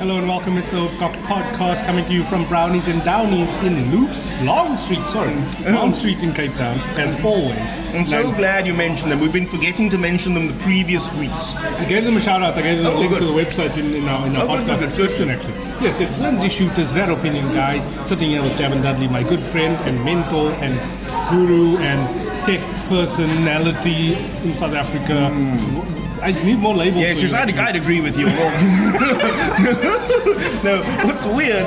Hello and welcome. It's the Overclocked podcast coming to you from Brownies and Downies in Loops, Long Street, sorry, mm. Long Street in Cape Town, as always. I'm so glad you mentioned them. We've been forgetting to mention them the previous weeks. I gave them a shout out. I gave them a Oh, link good. to the website in, in our, in our Oh, good, podcast good, good, description, actually. Yes, it's Lindsey Schutters, that opinion guy, sitting here with Gavin Dudley, my good friend and mentor and guru and tech personality in South Africa. Mm. I need more labels. Yeah, she's, you. I'd, agree with you. no, what's weird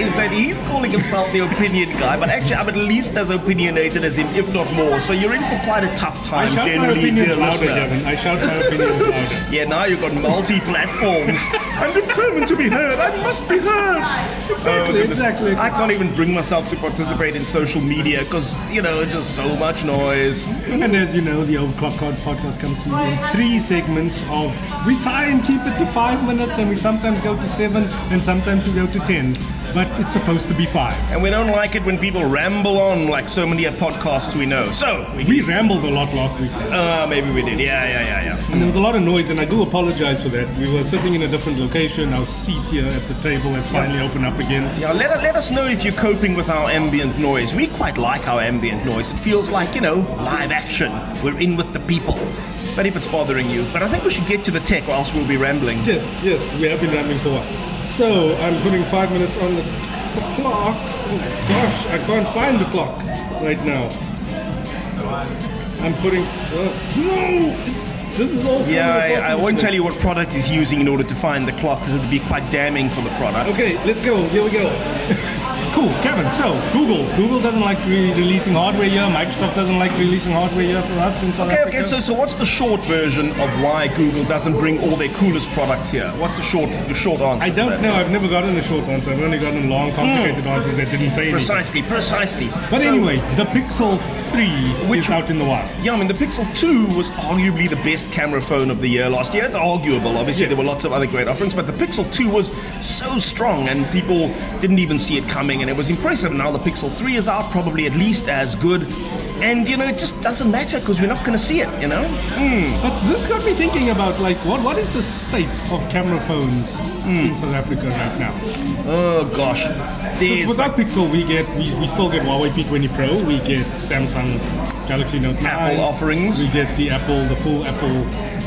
is that he's calling himself the opinion guy, but actually I'm at least as opinionated as him, if not more. So you're in for quite a tough I time, shout my generally, dear louder. Gavin. I shout my opinions louder. Yeah, now you've got multi-platforms. I'm determined to be heard. I must be heard. Exactly, oh, goodness. exactly. I can't even bring myself to participate in social media because, you know, just so much noise. And as you know, the Overclocked podcast comes to you in three segments of we try and keep it to five minutes and we sometimes go to seven and sometimes we go to ten. But it's supposed to be five. And we don't like it when people ramble on like so many podcasts we know. So, we, We rambled a lot last week. uh, maybe we did. Yeah, yeah, yeah, yeah. And there was a lot of noise, and I do apologize for that. We were sitting in a different location. Our seat here at the table has finally opened up again. Yeah, let, let us know if you're coping with our ambient noise. We quite like our ambient noise. It feels like, you know, live action. We're in with the people. But if it's bothering you, but I think we should get to the tech or else we'll be rambling. Yes, yes, we have been rambling for a while. So I'm putting five minutes on the clock. Oh gosh, I can't find the clock right now. I'm putting. Uh, no, this is all. Yeah, I, I won't tell you what product is using in order to find the clock because it would be quite damning for the product. Okay, let's go. Here we go. cool, Gavin. So Google, Google doesn't like re- releasing hardware here. Microsoft doesn't like releasing hardware here for us in South Okay, Africa. okay, so, so what's the short version of why Google doesn't bring all their coolest products here? What's the short the short answer? I don't know. I've never gotten a short answer. I've only gotten long, hmm. complicated answers that didn't say anything. Precisely, precisely. But So- anyway, the Pixel 3 Which- is out in the wild. Yeah, I mean, the Pixel 2 was arguably the best camera phone of the year last year. It's arguable. Obviously, Yes. there were lots of other great offerings, but the Pixel 2 was so strong and people didn't even see it coming, and it was impressive. Now the Pixel 3 is out, probably at least as good. And, you know, it just doesn't matter because we're not going to see it, you know? But this got me thinking about like what what is the state of camera phones Hmm. in South Africa right now? Oh, gosh. There's. Without Pixel, we get we, we still get Huawei P20 Pro, we get Samsung Galaxy Note 9, Apple offerings. we get the Apple, the full Apple.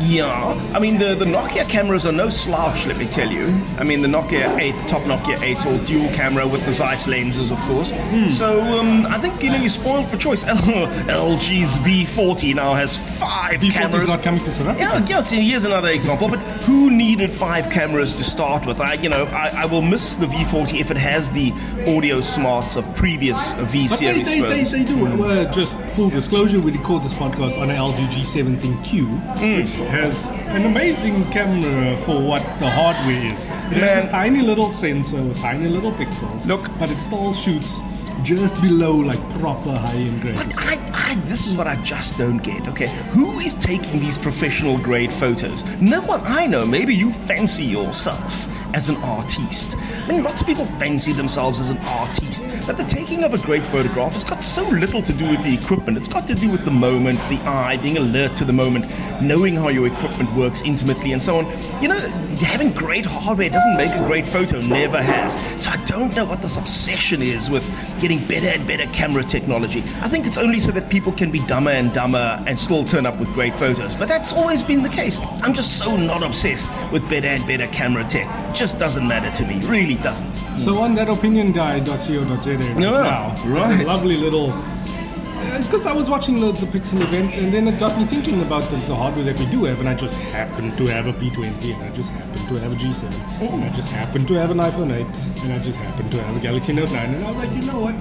Yeah, I mean the, the Nokia cameras are no slouch, let me tell you. I mean the Nokia 8, the top Nokia 8, all dual camera with the Zeiss lenses, of course. So um, I think you know you're spoiled for choice. LG's V40 now has five V40 cameras. is not coming to South Africa. yeah, yeah. See, here's another example. But who needed five cameras to start with? I, you know, I, I will miss the V40 if it has the audio smarts of previous V But they, series they, they, phones. they do. Uh, just full disclosure, we record this podcast on an LG G7 ThinQ, which has an amazing camera for what the hardware is. It has Man. this tiny little sensor with tiny little pixels. Look. But it still shoots just below like proper high-end grade. But I, I, this is what I just don't get, okay? Who is taking these professional grade photos? No one I know. Maybe you fancy yourself as an artiste. I mean, lots of people fancy themselves as an artiste, but the taking of a great photograph has got so little to do with the equipment. It's got to do with the moment, the eye, being alert to the moment, knowing how your equipment works intimately, and so on. You know, having great hardware doesn't make a great photo, never has. So I don't know what this obsession is with getting better and better camera technology. I think it's only so that people can be dumber and dumber and still turn up with great photos. But that's always been the case. I'm just so not obsessed with better and better camera tech. It just doesn't matter to me. Really doesn't. So on that opinionguy.co.za right Yeah, now, right. a lovely little. Uh, because I was watching the, the Pixel event, and then it got me thinking about the, the hardware that we do have, and I just happened to have a P20, and I just happened to have a G7, and I just happened to have an iPhone 8, and I just happened to have a Galaxy Note 9, and I was like, you know what?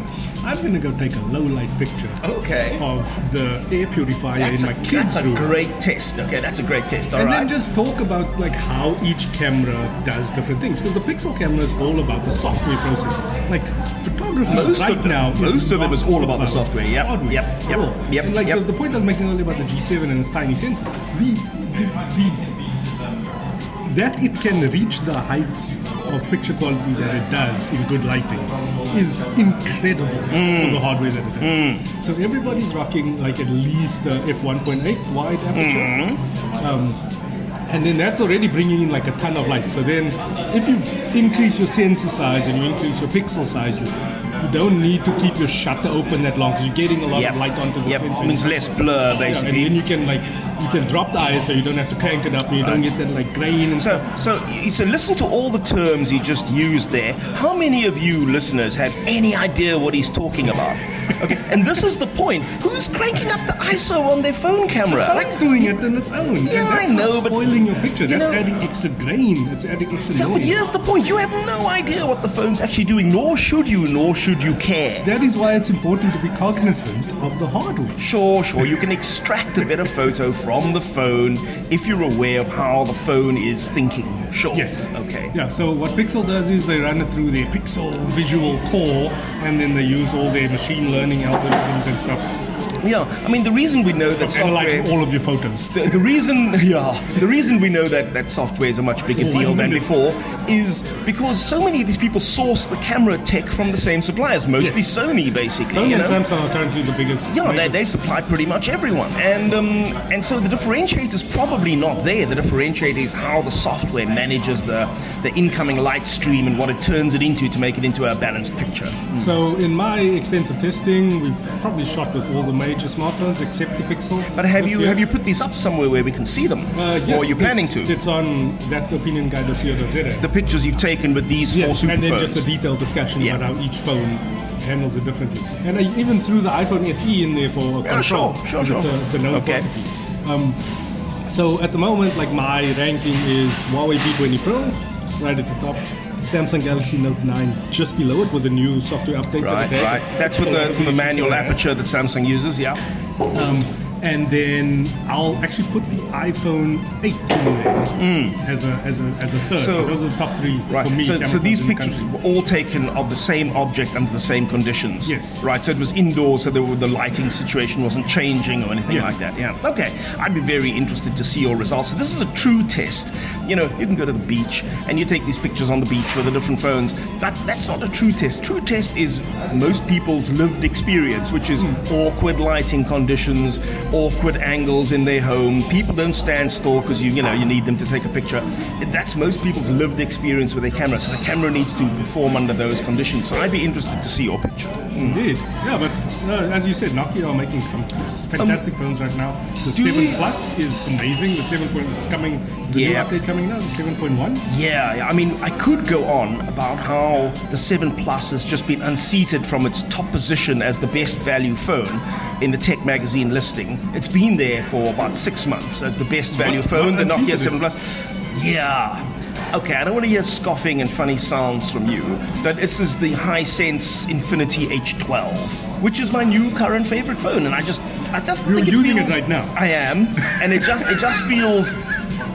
I'm gonna go take a low light picture Okay. of the air purifier That's in a, my kids' that's a great test. Okay, that's a great test. All and right. then just talk about like how each camera does different things because the Pixel camera is all about the software processing. Like photography Most right them- now, most of them is all about the software. Yep, hardware yep, yep, yep, And like yep. the, the point I was making earlier about the G7 and its tiny sensor, the the, the that it can reach the heights of picture quality that it does in good lighting is incredible for the mm. hardware that it has. Mm. So everybody's rocking like at least uh, a f1.8 wide aperture. Mm-hmm. Um, and then that's already bringing in like a ton of light. So then, if you increase your sensor size and you increase your pixel size, you, you don't need to keep your shutter open that long because you're getting a lot Yep. of light onto the yep. sensor. Means less blur, Yeah, and basically. then you can like you can drop the ISO. You don't have to crank it up. And you don't get that like grain and So, stuff. so, so listen to all the terms he just used there. How many of you listeners have any idea what he's talking about? Okay, and this is the point. Who's cranking up the ISO on their phone camera? Like, It's doing it on its own. and Yeah, that's I know, but- spoiling your picture. you That's know- adding extra grain. It's adding extra yeah, but here's the point. You have no idea what the phone's actually doing, nor should you, nor should you care. That is why it's important to be cognizant of the hardware. Sure, sure. You can extract a better photo from the phone if you're aware of how the phone is thinking. Sure. Yes. Okay. Yeah, so what Pixel does is they run it through their Pixel visual core and then they use all their machine learning algorithms and stuff Yeah. I mean, the reason we know that software. all of your photos. The, the reason, yeah, the reason we know that, that software is a much bigger deal than before is because so many of these people source the camera tech from the same suppliers, mostly Yes. Sony, basically. Sony you and know? Samsung are currently the biggest. Yeah, they, they supply pretty much everyone, and um, and so the differentiator is probably not there. The differentiator is how the software manages the the incoming light stream and what it turns it into to make it into a balanced picture. So in my extensive testing, we've probably shot with all the major smartphones except the Pixel. But have you year. have you put these up somewhere where we can see them, Uh, yes, or are you planning it's, to? It's on that opinionguy.co.za. The pictures you've taken with these four Yes, super and then phones. just a detailed discussion Yeah. about how each phone handles it differently. And I even threw the iPhone SE in there for Yeah, control. sure, sure, It's sure. a, it's a known Okay. Um, so at the moment, like my ranking is Huawei P20 Pro, right at the top. Samsung Galaxy Note 9 just below it with a new software update. right, right. That's with the, the manual aperture that Samsung uses. Yeah. Um, and then I'll actually put the iPhone 8 in there mm. as a as a as a third. So. So- those are the top three Right. for me. so, so these in the pictures were all taken of the same object under the same conditions. Yes. Right. So it was indoors, so there were, the lighting situation wasn't changing or anything Yeah. like that. Yeah. Okay. I'd be very interested to see your results. So this is a true test. You know, you can go to the beach and you take these pictures on the beach with the different phones, but that's not a true test. True test is most people's lived experience, which is mm. awkward lighting conditions, awkward angles in their home. People don't stand still because you you know you need them to take a picture. That's most people's lived experience with their camera. So the camera needs to perform under those conditions. So I'd be interested to see your picture. Indeed. Yeah, uh, as you said, Nokia are making some fantastic phones right now. The 7 Um, Plus is amazing. The 7 point it's coming. There's a new update coming now. The 7.1. Yeah, yeah, I mean, I could go on about how the 7 Plus has just been unseated from its top position as the best value phone in the Tech Magazine listing. It's been there for about six months as the best value What- phone, what the Nokia 7 it? Plus. Yeah. Okay, I don't want to hear scoffing and funny sounds from you, but this is the Hisense Infinity H12, which is my new current favorite phone, and I just, I just You're think using it feels- right now. I am, and it just, it just feels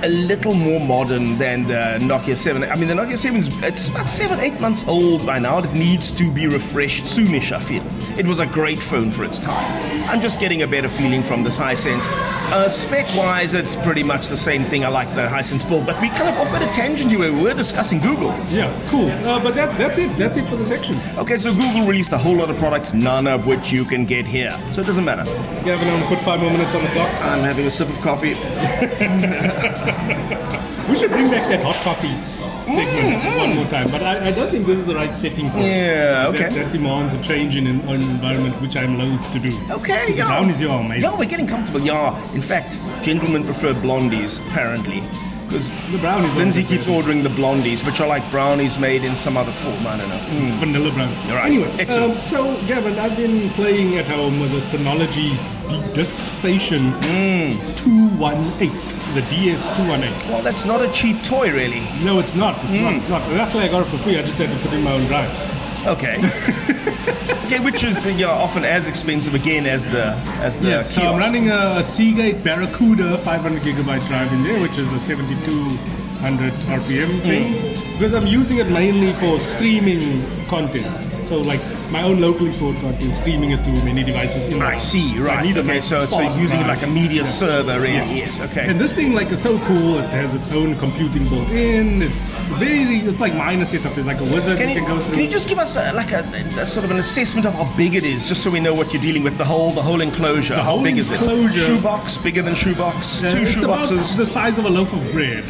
a little more modern than the Nokia 7. I mean, the Nokia 7 is it's about seven, eight months old by now. It needs to be refreshed soonish, I feel. It was a great phone for its time. I'm just getting a better feeling from this Hisense. Uh, spec-wise, it's pretty much the same thing. I like the Hisense build, but we kind of off at a tangent here. We're discussing Google. Yeah, cool. Uh, but that's that's it. That's it for the section. Okay, so Google released a whole lot of products, none of which you can get here. So it doesn't matter. Gavin, I'm put five more minutes on the clock. I'm having a sip of coffee. We should bring back that hot coffee segment one more time. But I, I don't think this is the right setting for it. Yeah, okay. That, that demands a change in an environment, which I'm loath to do. Okay, yeah. The brownies here are amazing. Yeah, we're getting comfortable. Yeah, in fact, gentlemen prefer blondies, apparently. Because The brownies Lindsey keeps ordering the blondies, which are like brownies made in some other form. I don't know. Vanilla brown. All right, Anyway, excellent. um, so Gavin, I've been playing at home with a Synology D- Disk Station Hmm. 218, the DS218. Well, that's not a cheap toy, really. No, it's not. It's Hmm. not. It's not. Luckily, I got it for free. I just had to put in my own drives. Okay. okay, which is yeah, often as expensive again as the as the Yes, so I'm running a Seagate Barracuda 500 gigabyte drive in there, which is a 7200 RPM thing, because I'm using it mainly for streaming content. So like my own locally stored content, streaming it to many devices. In I see, So I right. need okay, so, so fast using drive. like a media Yeah. server, in, yes. okay. And this thing like is so cool. It has its own computing built in. It's very. It's like minor setup. There's like a wizard Can you can go through. can you just give us a, like a, a sort of an assessment of how big it is, just so we know what you're dealing with? The whole the whole enclosure. The how whole big is it? enclosure- Shoebox, bigger than shoebox. Uh, Two it's shoeboxes. the size of a loaf of bread.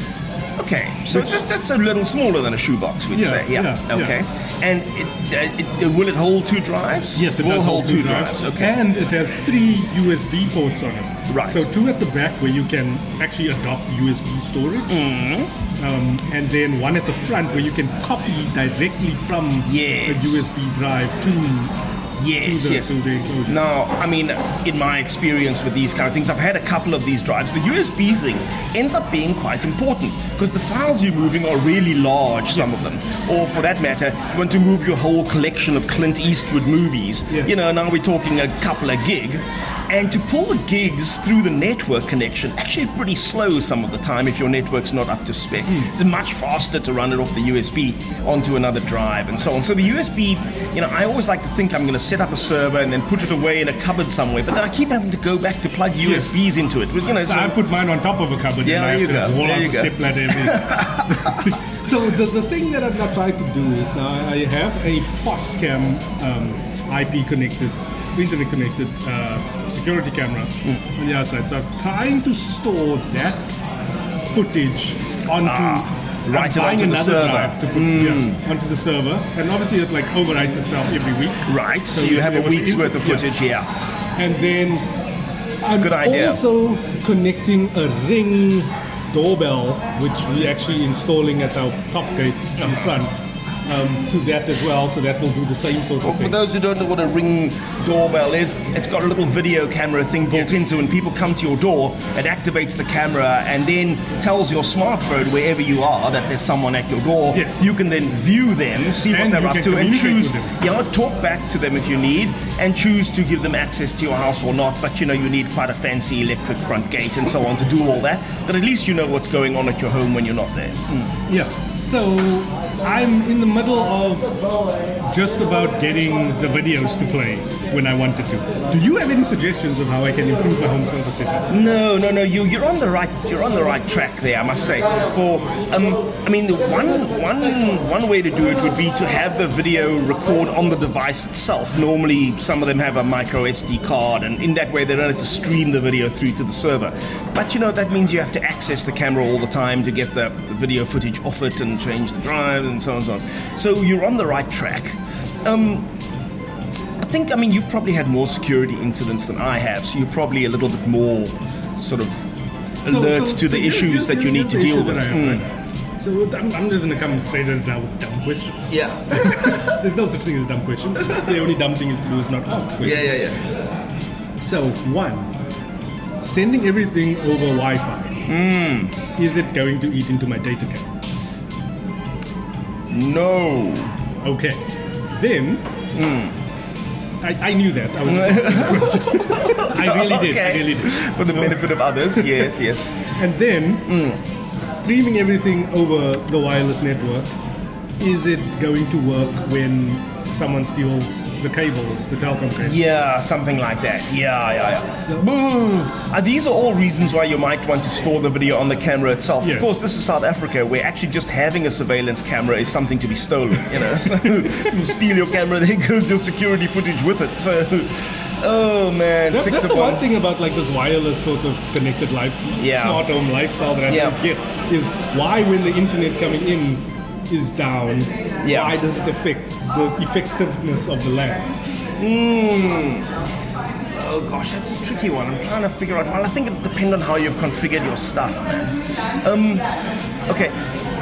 Okay, so Which- that's, that's a little smaller than a shoebox, we'd Yeah, say. Yeah. yeah, yeah. okay. And it, uh, it, will it hold two drives? Yes, it will does hold two drives. Okay. And it has three USB ports on it. Right. So two at the back where you can actually adopt USB storage. Mm-hmm. Um, and then one at the front where you can copy directly from Yes. a USB drive to, Yes, yes. Now, I mean, in my experience with these kind of things, I've had a couple of these drives. The USB thing ends up being quite important because the files you're moving are really large, some of them. Or for that matter, you want to move your whole collection of Clint Eastwood movies. Yes. You know, now we're talking a couple of gig. And to pull the gigs through the network connection, actually pretty slow some of the time if your network's not up to spec. It's much faster to run it off the USB onto another drive and so on. So the USB, you know, I always like to think I'm going to set up a server and then put it away in a cupboard somewhere, but then I keep having to go back to plug Yes. USBs into it. You know, So so- I put mine on top of a cupboard Yeah, and I have you to There out the go. step ladder. so the, the thing that I've got tried to do is now I have a Foscam um, IP connected, internet connected uh, security camera Hmm. on the outside. So I'm trying to store that footage onto. I'm right buying onto the another server. Hmm. drive to put yeah, onto the server, and obviously it like overwrites itself every week. right, so, So you have a week's worth of footage, yeah. And then I'm Good idea. also connecting a ring doorbell, which we're actually installing at our top gate in front, um, to that as well. So that will do the same sort Well, of for those who don't know what a ring doorbell is, it's got a little video camera thing built Yes. in, so when people come to your door, it activates the camera and then tells your smartphone wherever you are that there's someone at your door. Yes. You can then view them, see And what they're up to, and choose. with them. You know, talk back to them if you need, and choose to give them access to your house or not. But you know, you need quite a fancy electric front gate and so on to do all that. But at least you know what's going on at your home when you're not there. Yeah. So I'm in the middle of just about getting the videos to play when I wanted to. Do you have any suggestions of how I can improve my home server setup? No, no, no. You, you're on the right. You're on the right track there. I must say. For, um, I mean, one, one, one way to do it would be to have the video record on the device itself. Normally, some of them have a micro SD card, and in that way, they don't have to stream the video through to the server. But you know, that means you have to access the camera all the time to get the, the video footage off it and change the drive and so on and so on. So you're on the right track. Um, I think, I mean, you've probably had more security incidents than I have, so you're probably a little bit more sort of alert so- to so the issues that you need to deal with. that I have Mm. right now. So I'm, I'm just gonna come straight at it now with dumb questions. Yeah. There's no such thing as a dumb question. The only dumb thing is to do is not ask the question. yeah, yeah. So one, sending everything over Wi-Fi. Hmm. Is it going to eat into my data cap? No. Okay. Then Hmm. I, I knew that. I was just asking the question. I really did. I really did. For the benefit of others, yes, yes. And then Hmm. streaming everything over the wireless network. Is it going to work when someone steals the cables, the telecom cables? Yeah, something like that. Yeah, yeah, yeah. So, Uh, these are all reasons why you might want to store the video on the camera itself. Yes. Of course, this is South Africa, where actually just having a surveillance camera is something to be stolen. You know, so you steal your camera, there goes your security footage with it. So, oh man, That- six that's the one. one thing about like this wireless sort of connected life, Yeah. smart home lifestyle that I Yeah. don't get is why when the internet coming in is down, Yeah. why does it affect the effectiveness of the lab? Oh gosh, that's a tricky one. I'm trying to figure out. Well, I think it depends on how you've configured your stuff, man. Um, okay,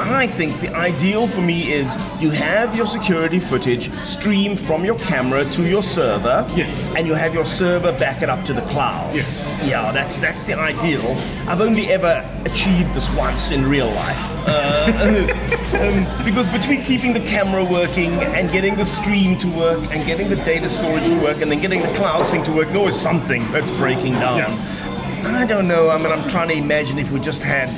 I think the ideal for me is you have your security footage streamed from your camera to your server. Yes. And you have your server back it up to the cloud. Yes. Yeah, that's that's the ideal. I've only ever achieved this once in real life. Uh, um, because between keeping the camera working and getting the stream to work and getting the data storage to work and then getting the cloud sync to work, there's always something that's breaking down. Yeah. I don't know. I mean, I'm trying to imagine if we just had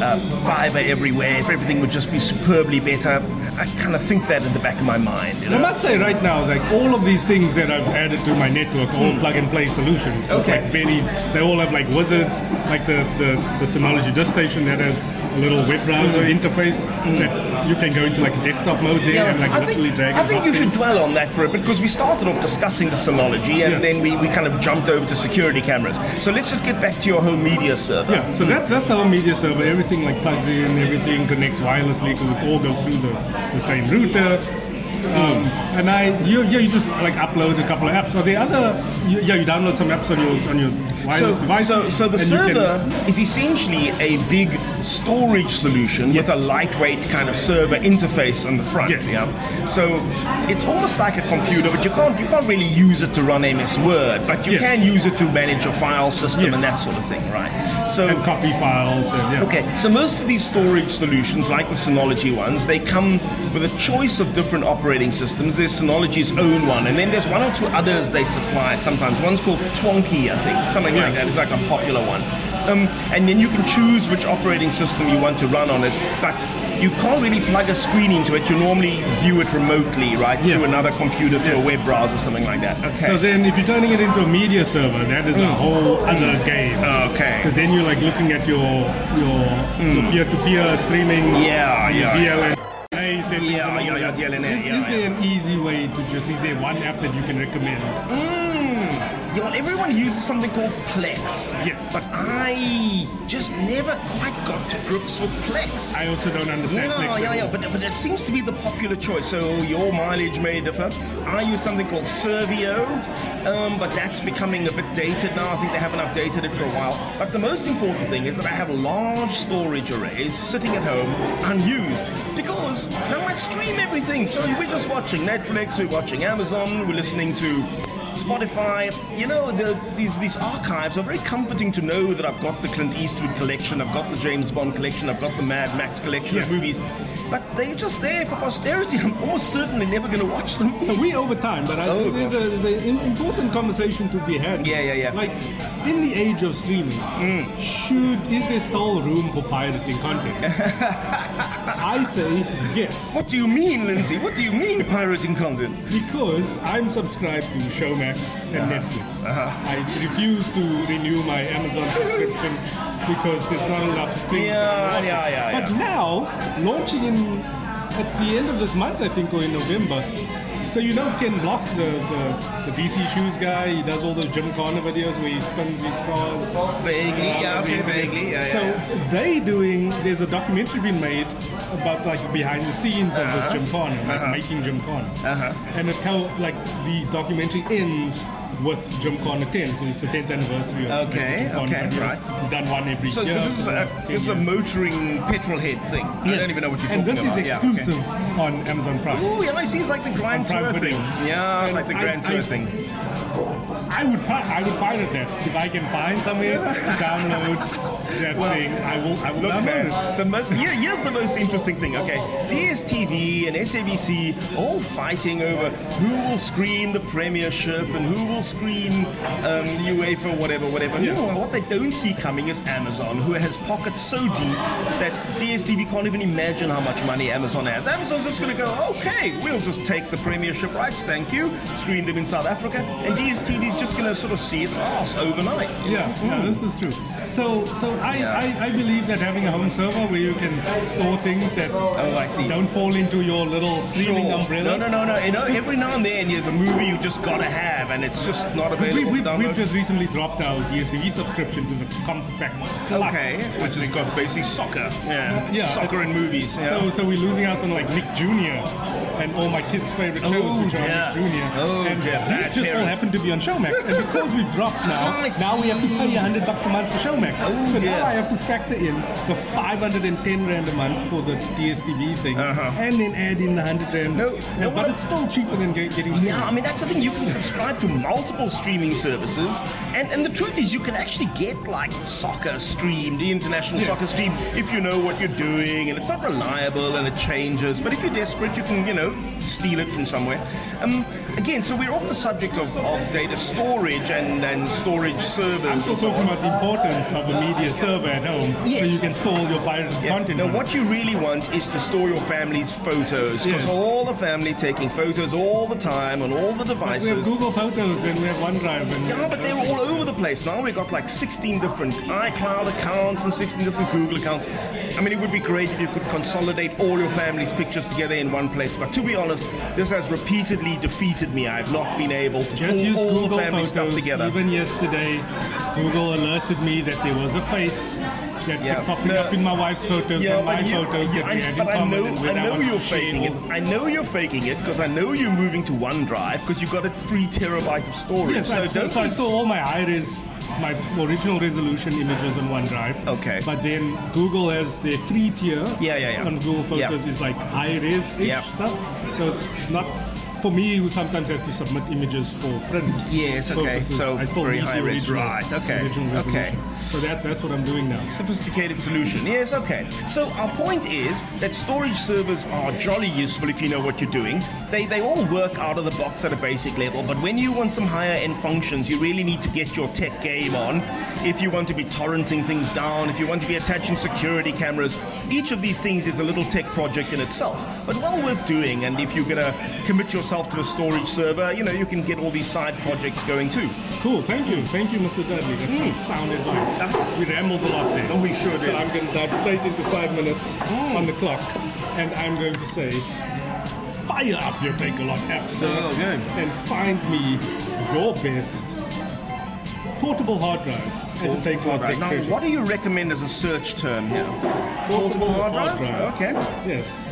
uh, fiber everywhere, if everything would just be superbly better. I kind of think that in the back of my mind. You know? I must say right now, like all of these things that I've added to my network, all plug and play solutions. So Okay. like very, they all have like wizards, like the the, the Synology Disk Station that has little web browser mm. interface mm. that you can go into like a desktop mode there Yeah, and like I literally think, drag. I think you should dwell on that for a bit because we started off discussing the Synology and Yeah. then we, we kind of jumped over to security cameras. So let's just get back to your home media server. Yeah, so that's that's the whole media server. Everything like plugs in, everything connects wirelessly because it all goes through the, the same router. Um, mm. and I, you, yeah, you just like upload a couple of apps. Or the other, you, yeah, you download some apps on your on your wireless So, devices. so, so the you can- server is essentially a big storage solution with a lightweight kind of server interface on the front. Yes. Yeah. So it's almost like a computer, but you can't you can't really use it to run MS Word, but you Yes. can use it to manage your file system Yes. and that sort of thing? So and copy files and yeah. Okay, so most of these storage solutions, like the Synology ones, they come with a choice of different operating systems. There's Synology's own one, and then there's one or two others they supply sometimes. One's called Twonky, I think, something like that. It's like a popular one. Um, and then you can choose which operating system you want to run on it, but you can't really plug a screen into it. You normally view it remotely, right, Yeah. through another computer, through Yes. a web browser, something like that. Okay. So then, if you're turning it into a media server, that is a mm. whole other game. Oh, okay. Because then you're like looking at your your, mm. your peer-to-peer streaming. Yeah, yeah. VLAN. Hey, settings Yeah, yeah, yeah, DLNA, Is, yeah, is there an easy way to just? Is there one app that you can recommend? Mm. Yeah, well, everyone uses something called Plex. Yes. But I just never quite got to grips with Plex. I also don't understand. Yeah, Plex yeah, yeah, all. but, but it seems to be the popular choice. So your mileage may differ. I use something called Serviio, um, but that's becoming a bit dated now. I think they haven't updated it for a while. But the most important thing is that I have large storage arrays sitting at home unused because now I stream everything. So we're just watching Netflix, we're watching Amazon, we're listening to Spotify, you know, the, these these archives are very comforting to know that I've got the Clint Eastwood collection, I've got the James Bond collection, I've got the Mad Max collection of movies, but they're just there for posterity. I'm almost certainly never going to watch them. So we over time, but I, Oh, there's, an important conversation to be had. Yeah, yeah, yeah. Like in the age of streaming, mm. should is there still room for pirating content? I say yes, What do you mean, Lindsey? What do you mean pirating content? because I'm subscribed to Showmax and Netflix. Uh-huh. I refuse to renew my Amazon subscription because there's not enough things. Yeah, yeah, yeah, But yeah. now, launching in at the end of this month, I think, or in November. So you know Ken Block, the, the, the DC shoes guy, he does all those Gymkhana videos where he spins his cars. Vaguely, yeah, okay, vaguely, yeah, So yeah, they doing there's a documentary being made about like behind the scenes of Uh-huh. this Gymkhana, like making Gymkhana. And it how like the documentary ends with Gymkhana 10 because it's the 10th anniversary of Okay, Gymkhana. okay, and right. He's done one every So, year. so this is a, this is a motoring petrol head thing. I don't even know what you're And talking this about. is Yeah, okay. exclusive on Amazon Prime. Ooh, yeah, it seems like the Grand Tour Video. thing. Yeah, it's And like the Grand I- Tour thing. I would I would pirate that if I can find somewhere to download that thing. I will I will Look, download man, the most here, here's the most interesting thing. Okay, DSTV and SABC all fighting over who will screen the Premiership and who will screen um, UEFA, whatever, whatever. Yeah. No, what they don't see coming is Amazon, who has pockets so deep that DSTV can't even imagine how much money Amazon has. Amazon's just going to go, okay, we'll just take the Premiership rights, thank you, screen them in South Africa, and DSTV's just going to sort of see its ass overnight. Yeah, yeah, this is true. So, so I, Yeah. I, I believe that having a home server where you can store things that Oh, I see. don't fall into your little streaming Sure. umbrella. No, no, no, no. You know, every now and then there's a movie you just gotta have, and it's just not available. we've, we've just recently dropped our DSTV subscription to the Compact Plus. okay, which has got basically soccer. Yeah, Yeah, soccer and movies. Yeah. So, so we're losing out on like Nick Jr. and all my kids' favorite shows, Oh, which are. Nick Jr. Oh, and dear. these just all happen to be on Showmax. And because we've dropped now, now we have to pay hundred bucks a month for Showmax. Oh, so dear. now I have to factor in the 510 rand a month for the DSTV thing, and then add in the 100 rand. Uh-huh. No, And- no, but it's still cheaper than get, getting. Yeah, I mean that's the thing. You can subscribe to multiple streaming services, and and the truth is, you can actually get like soccer streamed, the international Yes. soccer stream, if you know what you're doing, and it's not reliable and it changes. But if you're desperate, you can you know know, steal it from somewhere. Um, again, so we're off the subject of, of data storage and, and storage servers. I'm still so talking about the importance of a media server at home, Yes. so you can store your pirated Yeah. content. Now, what you really want is to store your family's photos because Yes. all the family taking photos all the time on all the devices. we have. Google Photos and we have OneDrive. And Yeah, but they're all over the place now. We've got like 16 different iCloud accounts and 16 different Google accounts. I mean, it would be great if you could consolidate all your family's pictures together in one place. But to be honest, this has repeatedly defeated me. I've not been able to Just pull use all Google the family stuff Photos. together. Even yesterday, Google alerted me that there was a face that Yeah. kept popping No. up in my wife's photos and my you- photos you- that I, we had in but I common. know, I know you're faking it. I know you're faking it because I know you're moving to OneDrive because you've got a three terabyte of storage. Yes, so so, I saw all my high-res, my original resolution images on OneDrive. Okay. But then Google has their free tier. Yeah, yeah, yeah. On Google Photos Yeah. is like high-res ish Yeah. stuff. So it's not for me who sometimes has to submit images for print. Yes, okay. purposes, So I still very high-res, original- right, okay, okay. So that that's what I'm doing now. sophisticated solution. Yes, okay. So our point is that storage servers are jolly useful if you know what you're doing. They they all work out of the box at a basic level, but when you want some higher end functions, you really need to get your tech game on. If you want to be torrenting things down, if you want to be attaching security cameras, each of these things is a little tech project in itself, but well worth doing. And if you're gonna commit yourself to a storage server, you know you can get all these side projects going too. Cool, thank you. Thank you, Mr. Dudley. That's hmm. some sound advice. We rambled a lot there. Oh, we sure So. I'm going to dive straight into five minutes hmm. on the clock, and I'm going to say, fire up your Take a Lot app, sir, Oh, and find me your best portable hard drive as a Takealot Tech Now, what do you recommend as a search term here? Portable hard drive? Okay. Yes.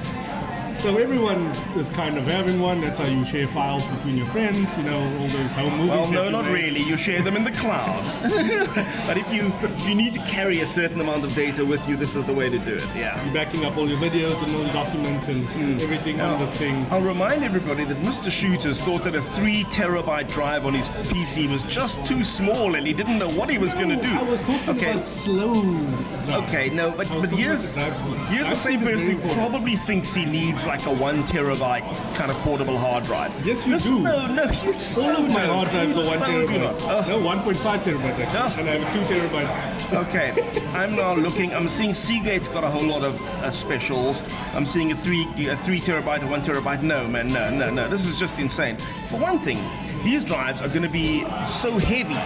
So everyone is kind of having one. That's how you share files between your friends. You know all those home movies. Well, no, not make. really. You share them in the cloud. but if you if you need to carry a certain amount of data with you, this is the way to do it. Yeah. You're backing up all your videos and all your documents and hmm. everything on this thing. I'll remind everybody that Mr. Schutters thought that a three terabyte drive on his PC was just too small and he didn't know what he was going to do. I was talking okay. about slow. drives. Okay, no, but, but here's, here's the same person who probably thinks he needs like a one terabyte kind of portable hard drive. Yes, you This- do. No, no, you so All of my hard drives are one terabyte. not. No, 1.5 terabyte actually, and I have a two terabyte. Okay, I'm now looking. I'm seeing Seagate's got a whole lot of uh, specials. I'm seeing a three, a three terabyte, a one terabyte. No, man, no, no, no. This is just insane. For one thing, these drives are going to be so heavy.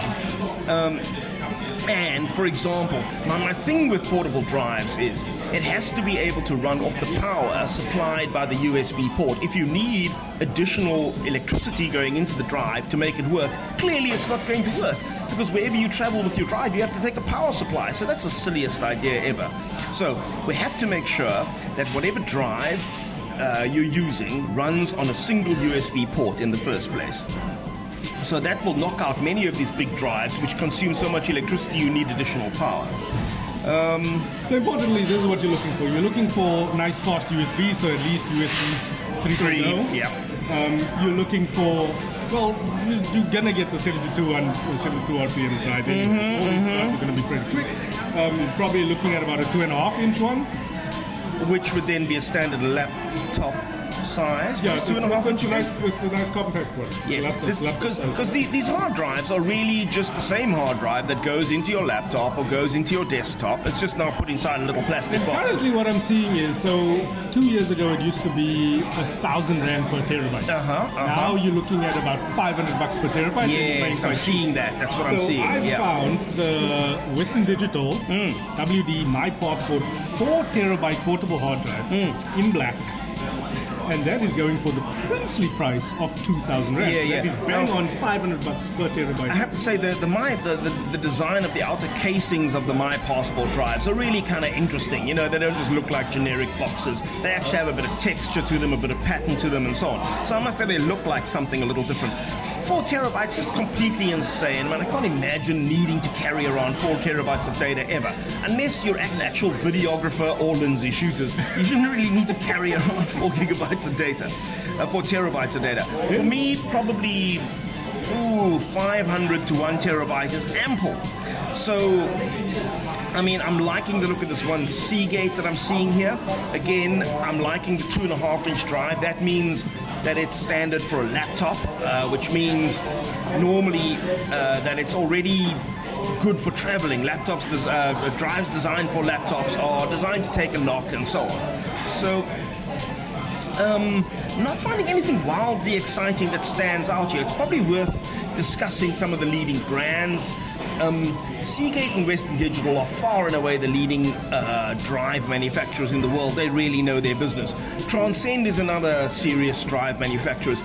Um, and for example, my, my thing with portable drives is it has to be able to run off the power supplied by the USB port. If you need additional electricity going into the drive to make it work, clearly it's not going to work because wherever you travel with your drive, you have to take a power supply. So that's the silliest idea ever. So we have to make sure that whatever drive uh, you're using runs on a single USB port in the first place. So that will knock out many of these big drives which consume so much electricity you need additional power. So importantly, this is what you're looking for. You're looking for nice fast USB, so at least USB 3.0. Yeah. Um, you're looking for well, you- you're gonna get the 72 and 72 RPM drive. Mm-hmm, All these drives are gonna be pretty quick. Um, probably looking at about a two and a half inch one. Which would then be a standard laptop size. Yeah, It's two and a half it's, it's, inches. a nice, it's a nice compact one. Yes, Laptop- laptop size. because these hard drives are really just the same hard drive that goes into your laptop or goes into your desktop. It's just now put inside a little plastic And box. currently, what I'm seeing is so two years ago it used to be a thousand rand per terabyte. Uh-huh, uh-huh. Now you're looking at about 500 bucks per terabyte. Yes, I'm seeing that. That's what I'm so seeing. I yeah. found the Western Digital Hmm. WD My Passport 4 terabyte portable hard drive Hmm. in black. And that is going for the princely price of 2,000 rand. Yeah, so yeah. That is bang on 500 bucks per terabyte. I have to say the the, my, the the the design of the outer casings of the My Passport drives are really kind of interesting. You know, they don't just look like generic boxes. They actually have a bit of texture to them, a bit of pattern to them, and so on. So I must say they look like something a little different. Four terabytes is completely insane, man. I can't imagine needing to carry around four terabytes of data ever. Unless you're an actual videographer or Lindsey Schutters, you shouldn't really need to carry around four gigabytes of data, uh, four terabytes of data. For me, probably ooh, 500 to 1 terabyte is ample. So, I mean, I'm liking the look of this one Seagate that I'm seeing here. Again, I'm liking the two and a half inch drive. That means that it's standard for a laptop, uh, which means normally uh, that it's already good for traveling. Laptops, des- uh, drives designed for laptops are designed to take a knock and so on. So, um, not finding anything wildly exciting that stands out here. It's probably worth discussing some of the leading brands. Um, Seagate and Western Digital are far and away the leading uh, drive manufacturers in the world. They really know their business. Transcend is another serious drive manufacturer.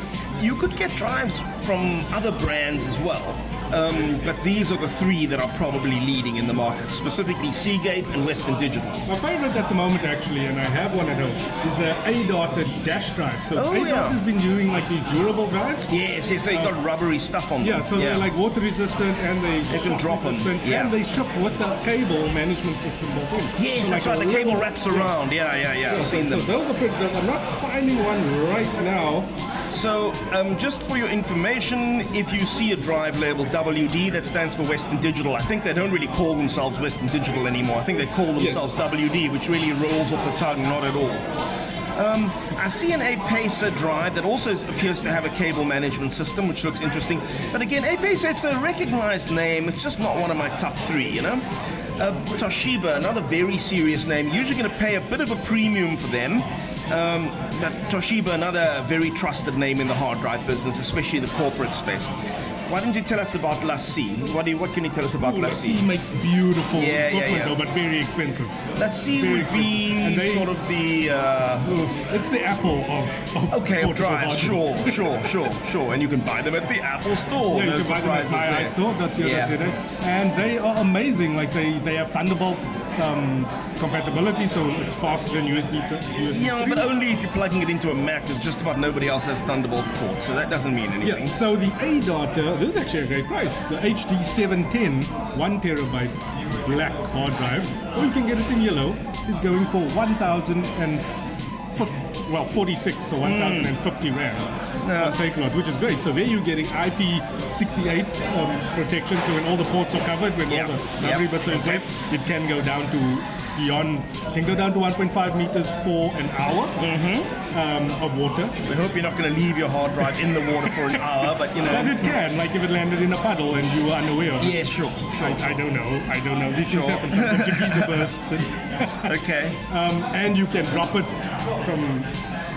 You could get drives from other brands as well. Um, but these are the three that are probably leading in the market, specifically Seagate and Western Digital. My favorite at the moment, actually, and I have one at home, is the ADATA dash drive. So Oh, ADATA yeah. has been doing like these durable drives. Yes, yes, they've got rubbery stuff on them. Yeah, so they're like water resistant and they, They can shock drop 'em, resistant, yeah. and they ship with the cable management system built in. Yes, So that's like right. The cable little- wraps around. Yeah, yeah, yeah. Yeah, I've so, seen so them. those are pretty good. I'm not finding one right now. So, um, just for your information, if you see a drive labeled WD, that stands for Western Digital. I think they don't really call themselves Western Digital anymore. I think they call themselves WD, which really rolls off the tongue, not at all. Um, I see an Apacer drive that also appears to have a cable management system, which looks interesting. But again, Apacer, it's a recognized name. It's just not one of my top three, you know? Uh, Toshiba, another very serious name. Usually going to pay a bit of a premium for them. Um, but Toshiba, another very trusted name in the hard drive business, especially the corporate space. Why don't you tell us about LaCie? What, do you, what can you tell us about Ooh, LaCie? LaCie makes beautiful Yeah, yeah, yeah. though, but very expensive. LaCie Very would expensive. be they- sort of the. Uh, It's the Apple of, of Okay, portable drives, sure, sure, sure, sure. And you can buy them at the Apple Store. Yeah, no can buy them at surprises my there. iStore. That's your, that's Yeah. your And they are amazing. Like they, they have Thunderbolt um, compatibility, so it's faster than USB. To, USB Yeah, 3. but only if you're plugging it into a Mac, because just about nobody else has Thunderbolt ports, so that doesn't mean anything. Yeah, so the ADATA, this is actually a great price. The HD 710 1 terabyte black hard drive, or you can get it in yellow, is going for 1,050, well, 46, so 1,050 rand Yeah. on Takealot, which is great. So there you're getting IP68 um, protection, so when all the ports are covered, when Yeah. all the battery bits are in place, it can go down to beyond, can go down to 1.5 meters for an hour um, of water. We hope you're not going to leave your hard drive in the water for an hour, but you know. But it can, like if it landed in a puddle and you were unaware of it. Yeah, sure, sure. I, I don't know. I don't know. These things happen. Sometimes bursts, and, Okay. um, and you can drop it from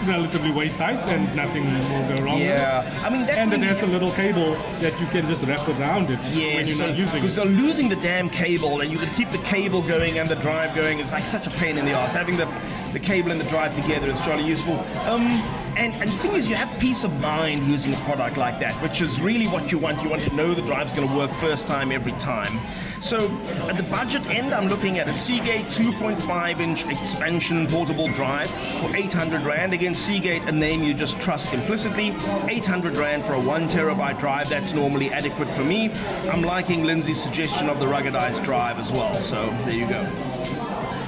relatively waist height, and nothing will go wrong. with it. Yeah. I mean, that's And the then there's a little cable that you can just wrap around it yeah, when you're not using because it. they're losing the damn cable, and you can keep the cable going and the drive going. It's like such a pain in the ass. Having the, the cable and the drive together is jolly useful. Um, and, and the thing is, you have peace of mind using a product like that, which is really what you want. You want to know the drive's going to work first time every time. So at the budget end, I'm looking at a Seagate 2.5 inch expansion portable drive for 800 Rand. Again, Seagate, a name you just trust implicitly. 800 Rand for a 1 terabyte drive, that's normally adequate for me. I'm liking Lindsey's suggestion of the ruggedized drive as well, so there you go.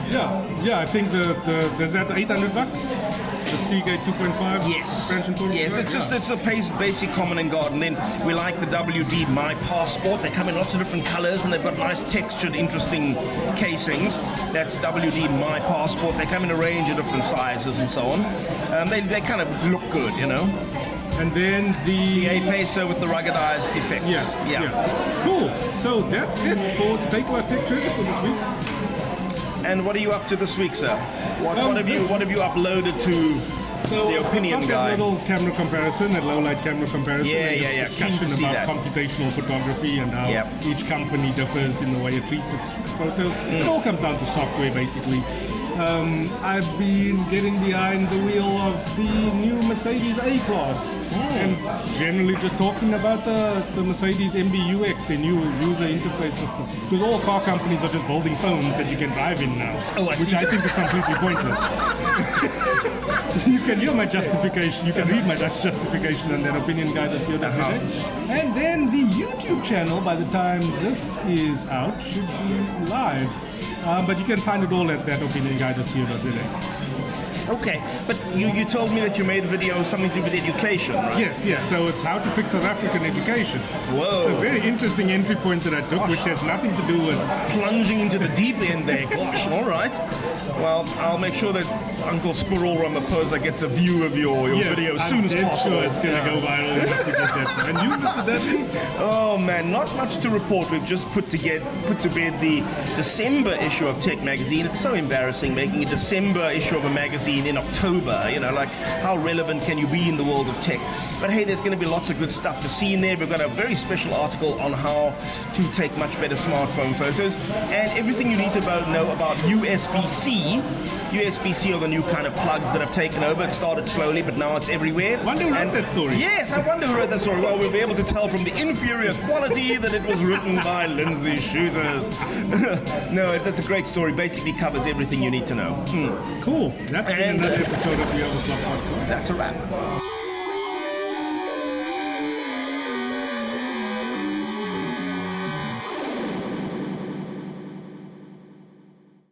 Yeah, yeah. I think the, the there's that 800 bucks. The Seagate 2.5 Yes. Yes, it's just Yeah. it's a basic common and garden. Then we like the WD My Passport. They come in lots of different colors and they've got nice textured, interesting casings. That's WD My Passport. They come in a range of different sizes and so on. Um, they, they kind of look good, you know. And then the A Pacer with the ruggedized effects. Yeah, yeah. yeah. Cool. So that's it for Takealot Tech Treasure for this week. And what are you up to this week, sir? What, Um, what have you What have you uploaded to So the opinion guy? that little camera comparison, a low light camera comparison, Yeah, and yeah, yeah. Discussion about that. computational photography and how Yep. each company differs in the way it treats its photos. Mm. It all comes down to software, basically. Um, I've been getting behind the wheel of the new Mercedes A-Class Mm. and generally just talking about the, the Mercedes MBUX, the new user interface system. Because all car companies are just building phones that you can drive in now, Oh, I which. I think is completely pointless. you can hear my justification. You can read my just- justification and that opinion guide that's here that's Uh-huh. And then the YouTube channel, by the time this is out, should be live. Um, but you can find it all at that opinion. Okay, but you, you told me that you made a video something to do with education, right? Yes, yes. So it's how to fix South African education. Whoa. It's a very interesting entry point that I took, which has nothing to do with. Plunging into the deep end there. Gosh, all right. Well, I'll make sure that Uncle Cyril Ramaphosa gets a view of your, your Yes, video as I'm soon as possible. Sure, it's going to go viral enough to get that. And you, Mr. Dudley? Oh man, not much to report. We've just put to get put to bed the December issue of Tech Magazine. It's so embarrassing making a December issue of a magazine in October. You know, like how relevant can you be in the world of tech? But hey, there's going to be lots of good stuff to see in there. We've got a very special article on how to take much better smartphone photos and everything you need to know about USB-C. USB-C are the new kind of plugs that have taken over. It started slowly, but now it's everywhere. Wonder who wrote that story. Yes, I wonder who wrote that story. Well, we'll be able to tell from the inferior quality that it was written by Lindsey Schutters. no, it's, it's a great story. Basically covers everything you need to know. Hmm. Cool. That's been And- another episode of the Overclocked Podcast. That's a wrap.